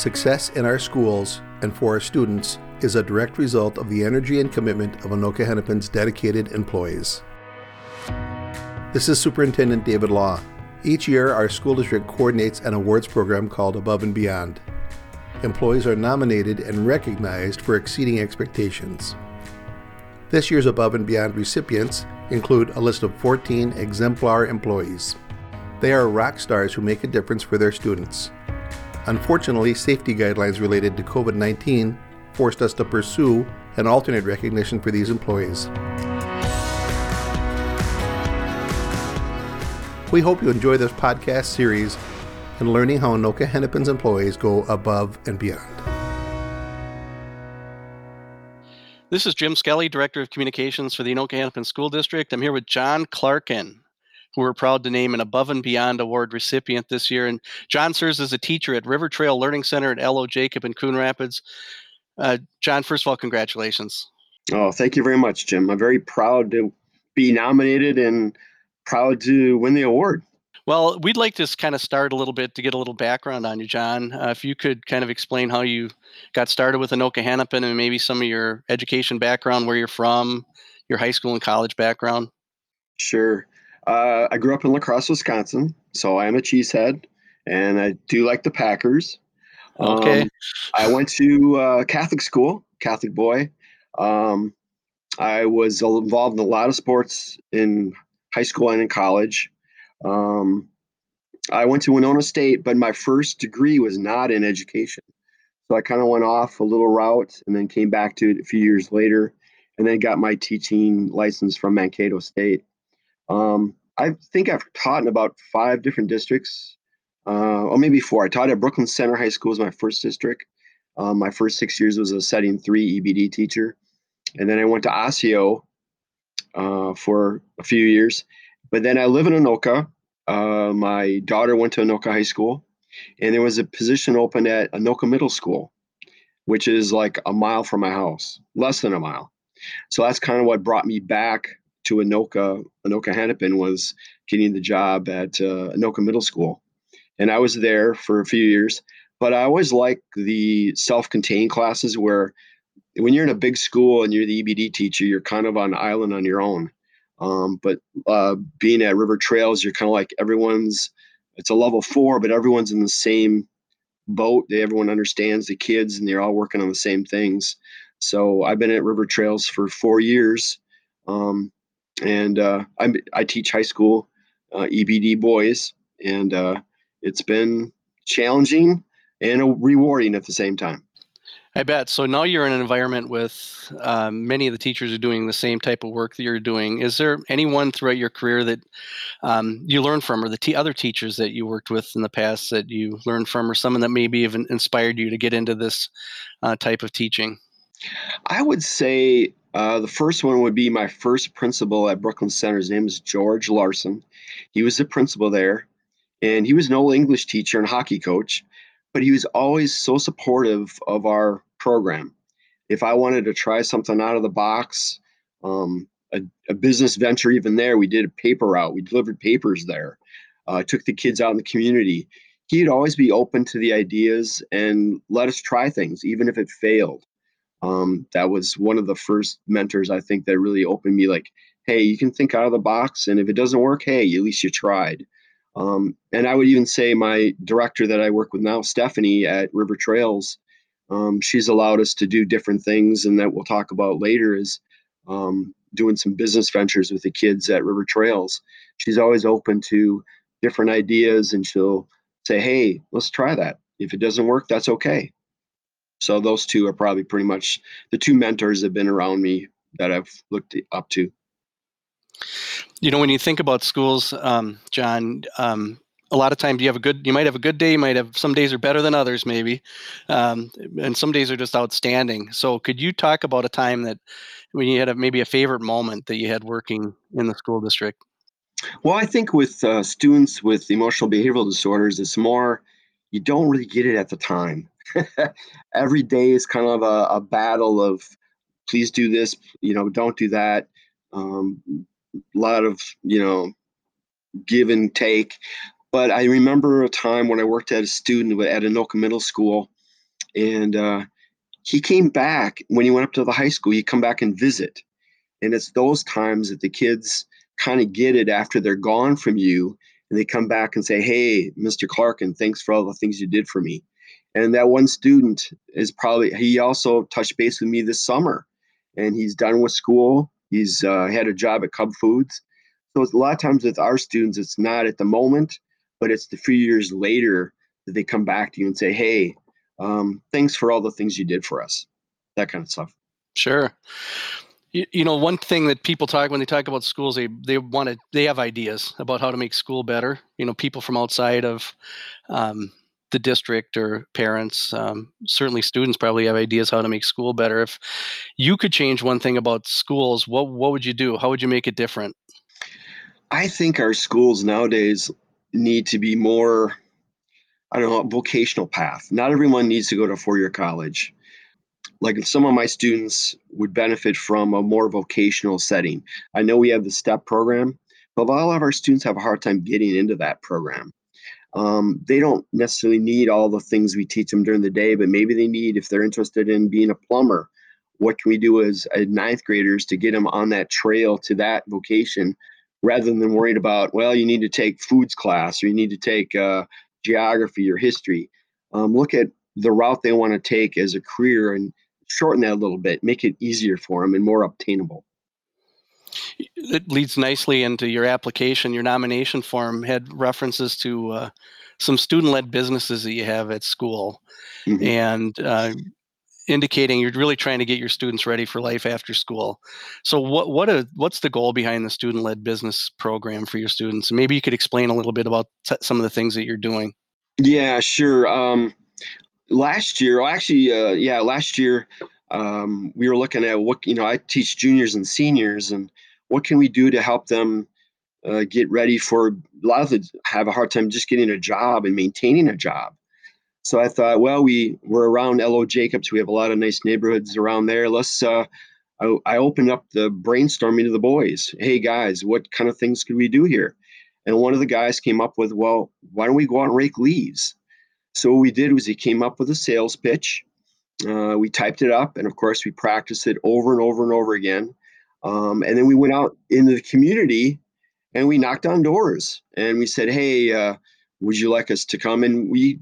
Success in our schools and for our students is a direct result of the energy and commitment of Anoka Hennepin's dedicated employees. This is Superintendent David Law. Each year, our school district coordinates an awards program called Above and Beyond. Employees are nominated and recognized for exceeding expectations. This year's Above and Beyond recipients include a list of 14 exemplar employees. They are rock stars who make a difference for their students. Unfortunately, safety guidelines related to COVID 19 forced us to pursue an alternate recognition for these employees. We hope you enjoy this podcast series and learning how Anoka Hennepin's employees go above and beyond. This is Jim Skelly, Director of Communications for the Anoka Hennepin School District. I'm here with John Clarkin, who we're proud to name an Above and Beyond Award recipient this year. And John serves as a teacher at River Trail Learning Center at LO Jacob in Coon Rapids. Uh, John, first of all, congratulations. Oh, thank you very much, Jim. I'm very proud to be nominated and proud to win the award. Well, we'd like to kind of start a little bit to get a little background on you, John. Uh, if you could kind of explain how you got started with Anoka Hennepin and maybe some of your education background, where you're from, your high school and college background. Sure. Uh, I grew up in La Crosse, Wisconsin, so I am a cheesehead, and I do like the Packers. Okay. Um, I went to uh, Catholic school, Catholic boy. Um, I was involved in a lot of sports in high school and in college. Um, I went to Winona State, but my first degree was not in education. So I kind of went off a little route and then came back to it a few years later and then got my teaching license from Mankato State. Um, I think I've taught in about five different districts, uh, or maybe four. I taught at Brooklyn Center High School, was my first district. Um, my first six years was a setting three EBD teacher. And then I went to Osseo uh, for a few years. But then I live in Anoka. Uh, my daughter went to Anoka High School, and there was a position open at Anoka Middle School, which is like a mile from my house, less than a mile. So that's kind of what brought me back to Anoka. Anoka Hennepin was getting the job at uh, Anoka Middle School, and I was there for a few years. But I always like the self-contained classes where when you're in a big school and you're the EBD teacher, you're kind of on an island on your own. Um, but uh, being at River Trails, you're kind of like everyone's. It's a level four, but everyone's in the same boat. Everyone understands the kids, and they're all working on the same things. So I've been at River Trails for four years, um, and uh, I, I teach high school uh, EBD boys, and uh, it's been challenging and rewarding at the same time. I bet. So now you're in an environment with um, many of the teachers are doing the same type of work that you're doing. Is there anyone throughout your career that um, you learned from, or the t- other teachers that you worked with in the past that you learned from, or someone that maybe even inspired you to get into this uh, type of teaching? I would say uh, the first one would be my first principal at Brooklyn Center. His name is George Larson. He was the principal there, and he was an old English teacher and hockey coach but he was always so supportive of our program. If I wanted to try something out of the box, um, a, a, business venture, even there, we did a paper route. We delivered papers there. Uh, took the kids out in the community. He'd always be open to the ideas and let us try things, even if it failed. Um, that was one of the first mentors I think that really opened me like, hey, you can think out of the box, and if it doesn't work, hey, at least you tried. Um, and I would even say my director that I work with now, Stephanie at River Trails, um, she's allowed us to do different things, and that we'll talk about later is um, doing some business ventures with the kids at River Trails. She's always open to different ideas, and she'll say, "Hey, let's try that. If it doesn't work, that's okay." So those two are probably pretty much the two mentors that have been around me that I've looked up to. You know, when you think about schools, um, John, um, a lot of times you have a good, you might have a good day, you might have some days are better than others, maybe, um, and some days are just outstanding. So, could you talk about a time that when you had a, maybe a favorite moment that you had working in the school district? Well, I think with uh, students with emotional behavioral disorders, it's more you don't really get it at the time. Every day is kind of a, a battle of please do this, you know, don't do that. Um, a lot of you know give and take. But I remember a time when I worked at a student at Anoka Middle School, and uh, he came back when he went up to the high school. He'd come back and visit, and it's those times that the kids kind of get it after they're gone from you, and they come back and say, "Hey, Mr. Clark, and thanks for all the things you did for me." And that one student is probably he also touched base with me this summer, and he's done with school. He's uh, had a job at Cub Foods. So a lot of times with our students, it's not at the moment, but it's the few years later that they come back to you and say, "Hey, um, thanks for all the things you did for us." That kind of stuff. Sure. You, know, one thing that people talk when they talk about schools, they they want to they have ideas about how to make school better. You know, people from outside of um, the district or parents, um, certainly students probably have ideas how to make school better. If you could change one thing about schools, what what would you do? How would you make it different? I think our schools nowadays need to be more, I don't know, vocational path. Not everyone needs to go to a four year college. Like some of my students would benefit from a more vocational setting. I know we have the STEP program, but a lot of our students have a hard time getting into that program. Um, they don't necessarily need all the things we teach them during the day, but maybe they need, if they're interested in being a plumber, what can we do as, as ninth graders to get them on that trail to that vocation rather than worried about, well, you need to take foods class or you need to take uh, geography or history. Um, look at the route they want to take as a career and shorten that a little bit, make it easier for them and more obtainable. It leads nicely into your application. Your nomination form had references to uh, some student-led businesses that you have at school, mm-hmm. and uh, indicating you're really trying to get your students ready for life after school. So, what what a, what's the goal behind the student-led business program for your students? Maybe you could explain a little bit about t- some of the things that you're doing. Yeah, sure. Um, last year, actually, uh, yeah, last year um, we were looking at what you know. I teach juniors and seniors, and what can we do to help them uh, get ready for a lot of them have a hard time just getting a job and maintaining a job. So I thought, well, we we're around LO Jacobs. We have a lot of nice neighborhoods around there. Let's. Uh, I, I opened up the brainstorming to the boys. Hey guys, what kind of things could we do here? And one of the guys came up with, well, why don't we go out and rake leaves? So what we did was he came up with a sales pitch. Uh, we typed it up, and of course we practiced it over and over and over again. Um, and then we went out into the community and we knocked on doors and we said, "Hey, uh, would you like us to come?" And we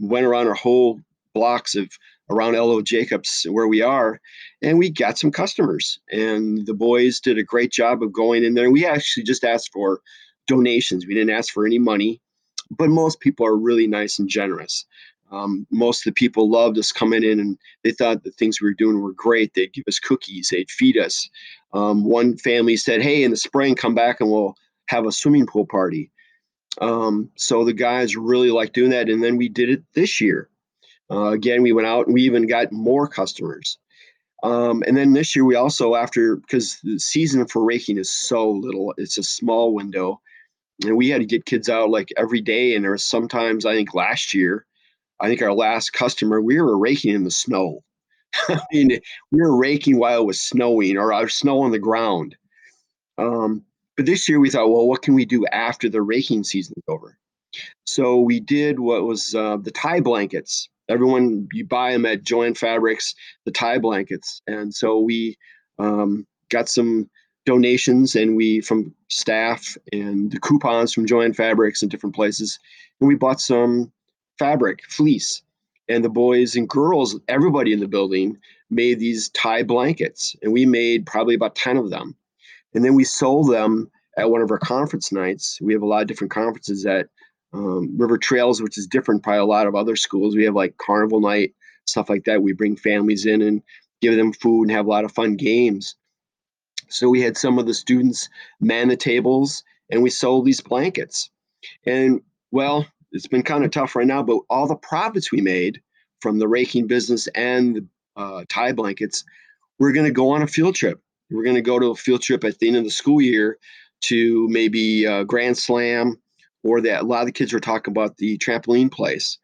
went around our whole blocks of around LO Jacobs where we are, and we got some customers. And the boys did a great job of going in there. We actually just asked for donations. We didn't ask for any money, but most people are really nice and generous. Um, most of the people loved us coming in and they thought the things we were doing were great. They'd give us cookies, they'd feed us. Um, one family said, Hey, in the spring, come back and we'll have a swimming pool party. Um, so the guys really like doing that. And then we did it this year. Uh, again, we went out and we even got more customers. Um, and then this year, we also, after because the season for raking is so little, it's a small window, and we had to get kids out like every day. And there was sometimes, I think last year, I think our last customer, we were raking in the snow. I mean, we were raking while it was snowing or our snow on the ground. Um, but this year we thought, well, what can we do after the raking season is over? So we did what was uh, the tie blankets. Everyone, you buy them at Jo-Ann Fabrics, the tie blankets. And so we um, got some donations and we from staff and the coupons from Jo-Ann Fabrics and different places. And we bought some fabric, fleece. And the boys and girls, everybody in the building made these tie blankets. And we made probably about 10 of them. And then we sold them at one of our conference nights. We have a lot of different conferences at um, River Trails, which is different by a lot of other schools. We have like carnival night, stuff like that. We bring families in and give them food and have a lot of fun games. So we had some of the students man the tables and we sold these blankets. And well, it's been kind of tough right now, but all the profits we made from the raking business and the uh, tie blankets, we're going to go on a field trip. We're going to go to a field trip at the end of the school year to maybe uh, Grand Slam or that a lot of the kids were talking about the trampoline place.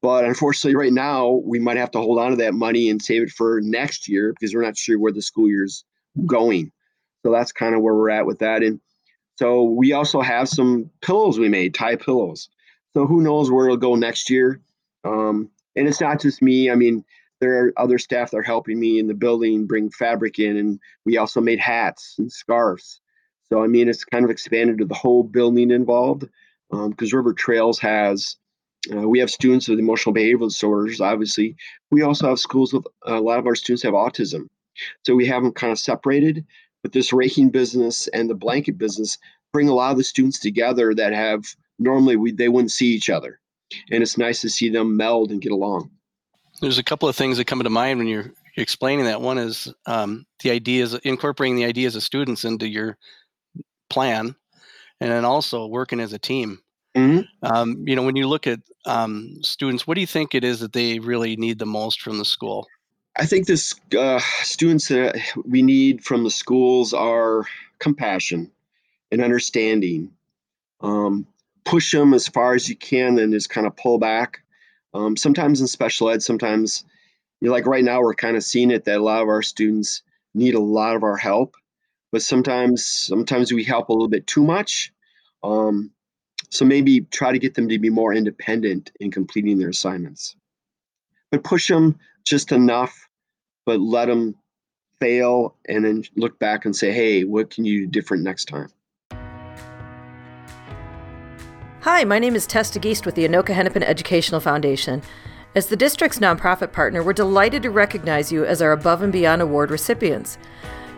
But unfortunately, right now, we might have to hold on to that money and save it for next year because we're not sure where the school year's going. So that's kind of where we're at with that. And so we also have some pillows we made, tie pillows. So who knows where it'll go next year? Um, and it's not just me. I mean, there are other staff that are helping me in the building bring fabric in, and we also made hats and scarves. So I mean, it's kind of expanded to the whole building involved because um, River Trails has. Uh, we have students with emotional behavioral disorders, obviously. We also have schools with a lot of our students have autism. So we have them kind of separated. But this raking business and the blanket business bring a lot of the students together that have normally we, they wouldn't see each other. And it's nice to see them meld and get along. There's a couple of things that come to mind when you're explaining that. One is um, the ideas, incorporating the ideas of students into your plan, and then also working as a team. Mm-hmm. Um, you know, when you look at um, students, what do you think it is that they really need the most from the school? I think this uh, students that we need from the schools are compassion and understanding. Um, push them as far as you can, and just kind of pull back. Um, sometimes in special ed, sometimes you like right now, we're kind of seeing it that a lot of our students need a lot of our help, but sometimes sometimes we help a little bit too much. Um, so maybe try to get them to be more independent in completing their assignments. But push them just enough, but let them fail and then look back and say, hey, what can you do different next time? Hi, my name is Testa Geist with the Anoka Hennepin Educational Foundation. As the district's nonprofit partner, we're delighted to recognize you as our Above and Beyond Award recipients.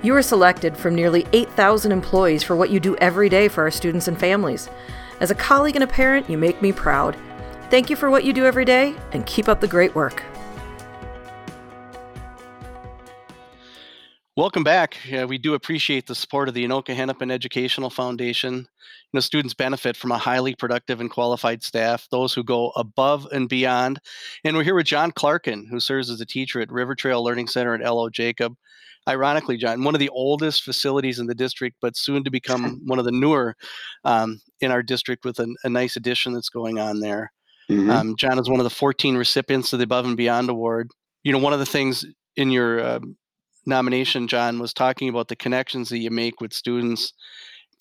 You are selected from nearly 8,000 employees for what you do every day for our students and families. As a colleague and a parent, you make me proud. Thank you for what you do every day and keep up the great work. Welcome back. Yeah, we do appreciate the support of the Anoka Hennepin Educational Foundation. Know, students benefit from a highly productive and qualified staff, those who go above and beyond. And we're here with John Clarkin, who serves as a teacher at River Trail Learning Center at L.O. Jacob ironically, John, one of the oldest facilities in the district, but soon to become one of the newer um, in our district with a, a, nice addition that's going on there. Mm-hmm. Um, John is one of the 14 recipients of the Above and Beyond Award. You know, one of the things in your uh, nomination, John, was talking about the connections that you make with students.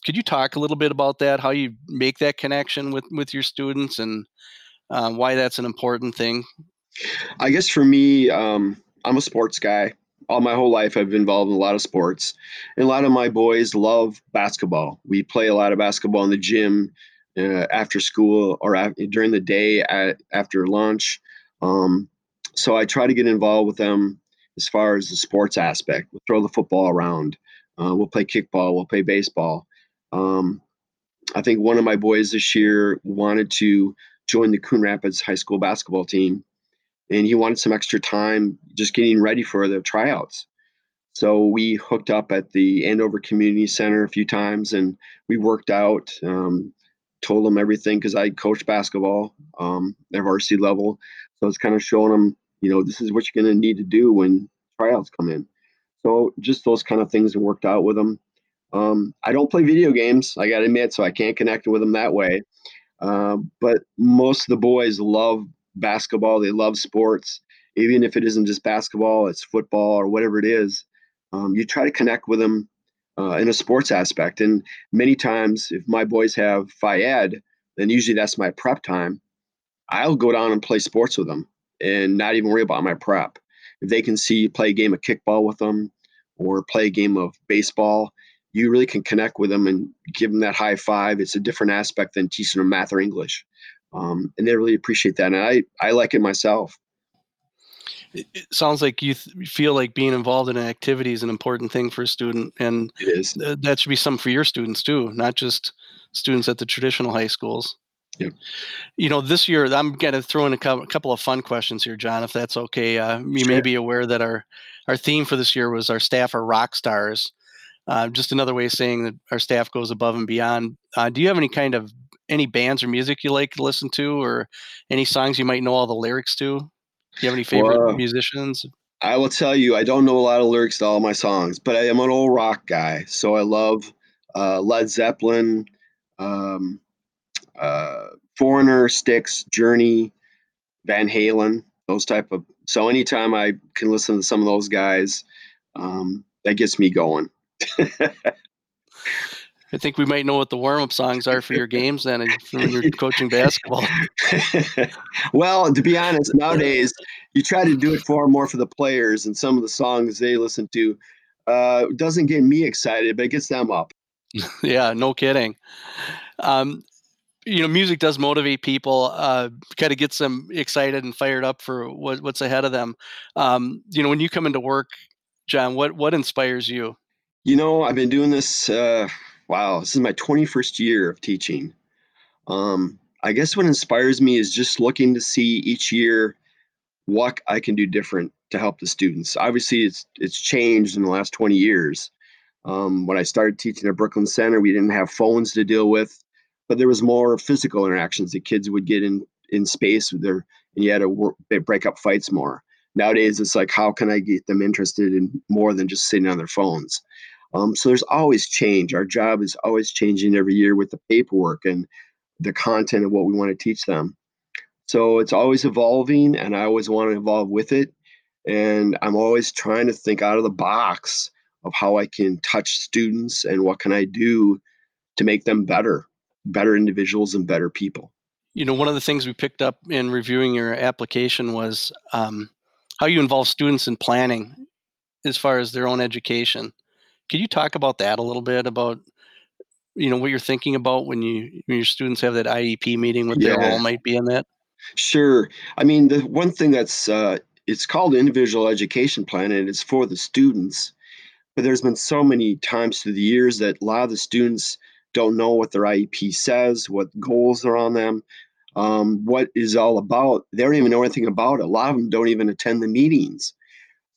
Could you talk a little bit about that? How you make that connection with with your students, and uh, why that's an important thing? I guess for me, um, I'm a sports guy all my whole life I've been involved in a lot of sports. And a lot of my boys love basketball. We play a lot of basketball in the gym uh, after school or after, during the day at, after lunch. Um, so I try to get involved with them as far as the sports aspect. We'll throw the football around. Uh, we'll play kickball. We'll play baseball. Um, I think one of my boys this year wanted to join the Coon Rapids High School basketball team and he wanted some extra time just getting ready for the tryouts. So we hooked up at the Andover Community Center a few times, and we worked out. Um, told him everything because I coach basketball um, at varsity level, so it's kind of showing him, you know, this is what you're going to need to do when tryouts come in. So just those kind of things worked out with him. Um, I don't play video games, I got to admit, so I can't connect with them that way. Uh, but most of the boys love basketball. They love sports, even if it isn't just basketball, it's football or whatever it is. Um, you try to connect with them uh, in a sports aspect. And many times, if my boys have phy ed, then usually that's my prep time. I'll go down and play sports with them and not even worry about my prep. If they can see play a game of kickball with them or play a game of baseball, you really can connect with them and give them that high five. It's a different aspect than teaching them math or English um, and they really appreciate that. And I I like it myself. It, sounds like you th- feel like being involved in an activity is an important thing for a student, and it is. Th- that should be something for your students too, not just students at the traditional high schools. Yep. You know, this year I'm going to throw in a couple of fun questions here, John, if that's okay. Uh, you sure. may be aware that our our theme for this year was our staff are rock stars. Uh, just another way of saying that our staff goes above and beyond. Uh, do you have any kind of any bands or music you like to listen to, or any songs you might know all the lyrics to? Do you have any favorite well, musicians? I will tell you, I don't know a lot of lyrics to all my songs, but I am an old rock guy, so I love uh, Led Zeppelin, um, uh, Foreigner, Styx, Journey, Van Halen, those type of. So anytime I can listen to some of those guys, um, that gets me going. I think we might know what the warm up songs are for your games then when you're coaching basketball. well, to be honest, nowadays you try to do it far more for the players and some of the songs they listen to uh, doesn't get me excited, but it gets them up. yeah, no kidding. Um, you know, music does motivate people, uh, kind of gets them excited and fired up for what, what's ahead of them. Um, you know, when you come into work, John, what what inspires you? You know, I've been doing this. Uh, wow, this is my 21st year of teaching. Um, I guess what inspires me is just looking to see each year what I can do different to help the students. Obviously, it's it's changed in the last 20 years. Um, when I started teaching at Brooklyn Center, we didn't have phones to deal with but there was more physical interactions. The kids would get in in space with their, and you had to work, break up fights more. Nowadays, it's like, how can I get them interested in more than just sitting on their phones? Um, so there's always change. Our job is always changing every year with the paperwork and the content of what we want to teach them. So it's always evolving, and I always want to evolve with it. And I'm always trying to think out of the box of how I can touch students and what can I do to make them better better individuals and better people. You know, one of the things we picked up in reviewing your application was um, how you involve students in planning as far as their own education. Could you talk about that a little bit about you know what you're thinking about when you when your students have that IEP meeting, what yeah. their role might be in that? Sure. I mean, the one thing that's uh, it's called individual education plan, and it's for the students. But there's been so many times through the years that a lot of the students don't know what their IEP says, what goals are on them, um, what is all about. They don't even know anything about it. A lot of them don't even attend the meetings.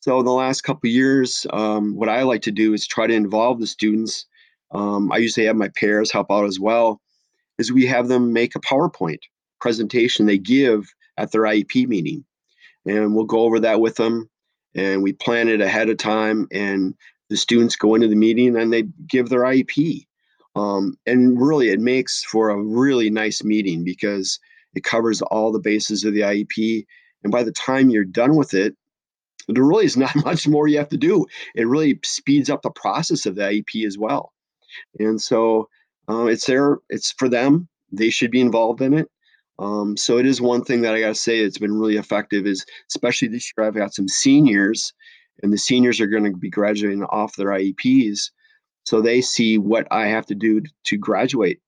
So in the last couple years, um, what I like to do is try to involve the students. Um, I usually have my pairs help out as well. Is we have them make a PowerPoint presentation they give at their IEP meeting, and we'll go over that with them, and we plan it ahead of time. And the students go into the meeting and they give their IEP. Um, and really, it makes for a really nice meeting because it covers all the bases of the IEP. And by the time you're done with it, there really is not much more you have to do. It really speeds up the process of the IEP as well. And so um, it's there, it's for them. They should be involved in it. Um, so it is one thing that I got to say it's been really effective is especially this year I've got some seniors and the seniors are going to be graduating off their IEPs so they see what I have to do to graduate.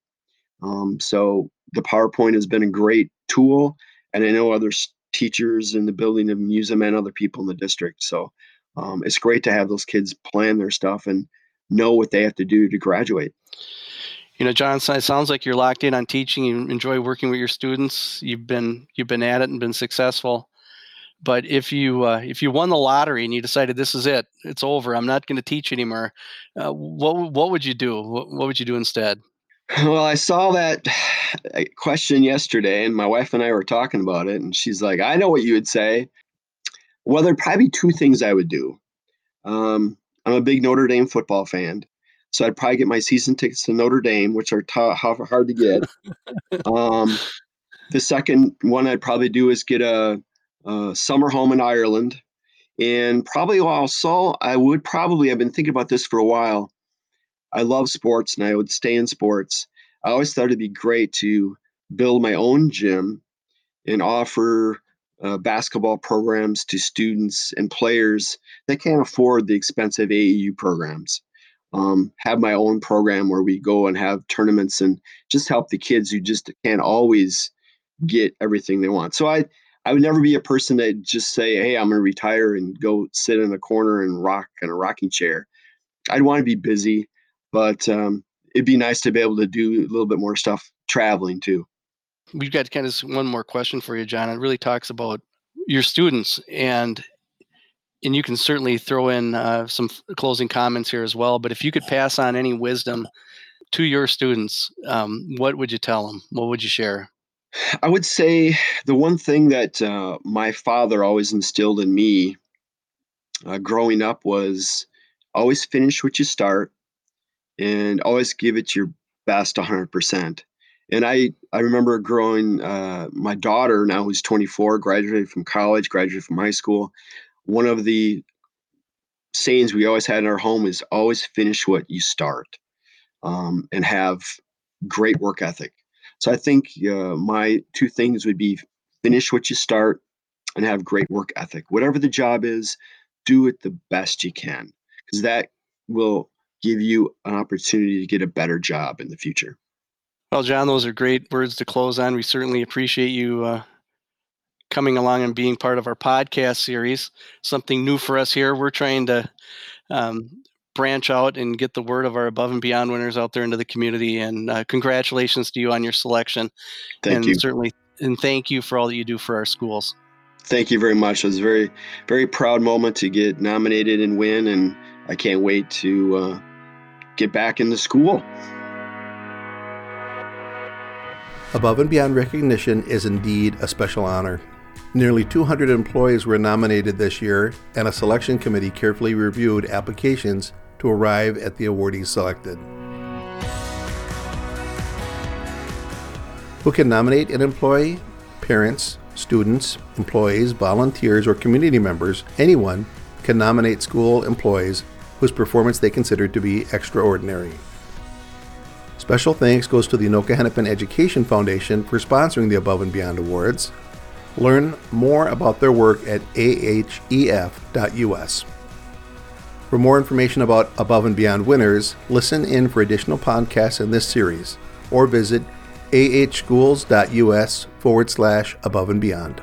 Um, so the PowerPoint has been a great tool, and I know other teachers in the building of them and other people in the district. So um, it's great to have those kids plan their stuff and know what they have to do to graduate. You know, John, it sounds like you're locked in on teaching. You enjoy working with your students. You've been you've been at it and been successful. But if you uh, if you won the lottery and you decided this is it, it's over. I'm not going to teach anymore. Uh, what what would you do? What, what would you do instead? Well, I saw that question yesterday, and my wife and I were talking about it, and she's like, "I know what you would say." Well, there'd probably be two things I would do. Um, I'm a big Notre Dame football fan, so I'd probably get my season tickets to Notre Dame, which are t- hard to get. um, the second one I'd probably do is get a uh, summer home in Ireland. And probably also, I would probably, I've been thinking about this for a while. I love sports and I would stay in sports. I always thought it'd be great to build my own gym and offer uh, basketball programs to students and players that can't afford the expensive AAU programs. Um, have my own program where we go and have tournaments and just help the kids who just can't always get everything they want. So I I would never be a person that just say, "Hey, I'm going to retire and go sit in a corner and rock in a rocking chair." I'd want to be busy, but um, it'd be nice to be able to do a little bit more stuff traveling too. We've got kind of one more question for you, John. It really talks about your students and and you can certainly throw in uh, some closing comments here as well. But if you could pass on any wisdom to your students, um, what would you tell them? What would you share? I would say the one thing that uh, my father always instilled in me uh, growing up was always finish what you start and always give it your best 100%. And I, I remember growing, uh, my daughter now who's 24, graduated from college, graduated from high school. One of the sayings we always had in our home is always finish what you start. um, and have great work ethic. So I think uh, my two things would be finish what you start and have great work ethic. Whatever the job is, do it the best you can because that will give you an opportunity to get a better job in the future. Well, John, those are great words to close on. We certainly appreciate you uh, coming along and being part of our podcast series. Something new for us here. We're trying to um, branch out and get the word of our above and beyond winners out there into the community. And uh, congratulations to you on your selection. Thank and you. Certainly, and thank you for all that you do for our schools. Thank you very much. It was a very, very proud moment to get nominated and win, and I can't wait to uh, get back in the school. Above and Beyond recognition is indeed a special honor. Nearly 200 employees were nominated this year, and a selection committee carefully reviewed applications to arrive at the awardees selected. Who can nominate an employee? Parents, students, employees, volunteers, or community members, anyone can nominate school employees whose performance they consider to be extraordinary. Special thanks goes to the Anoka Hennepin Education Foundation for sponsoring the Above and Beyond Awards. Learn more about their work at ahef.us. For more information about Above and Beyond winners, listen in for additional podcasts in this series or visit ahschools.us forward slash above and beyond.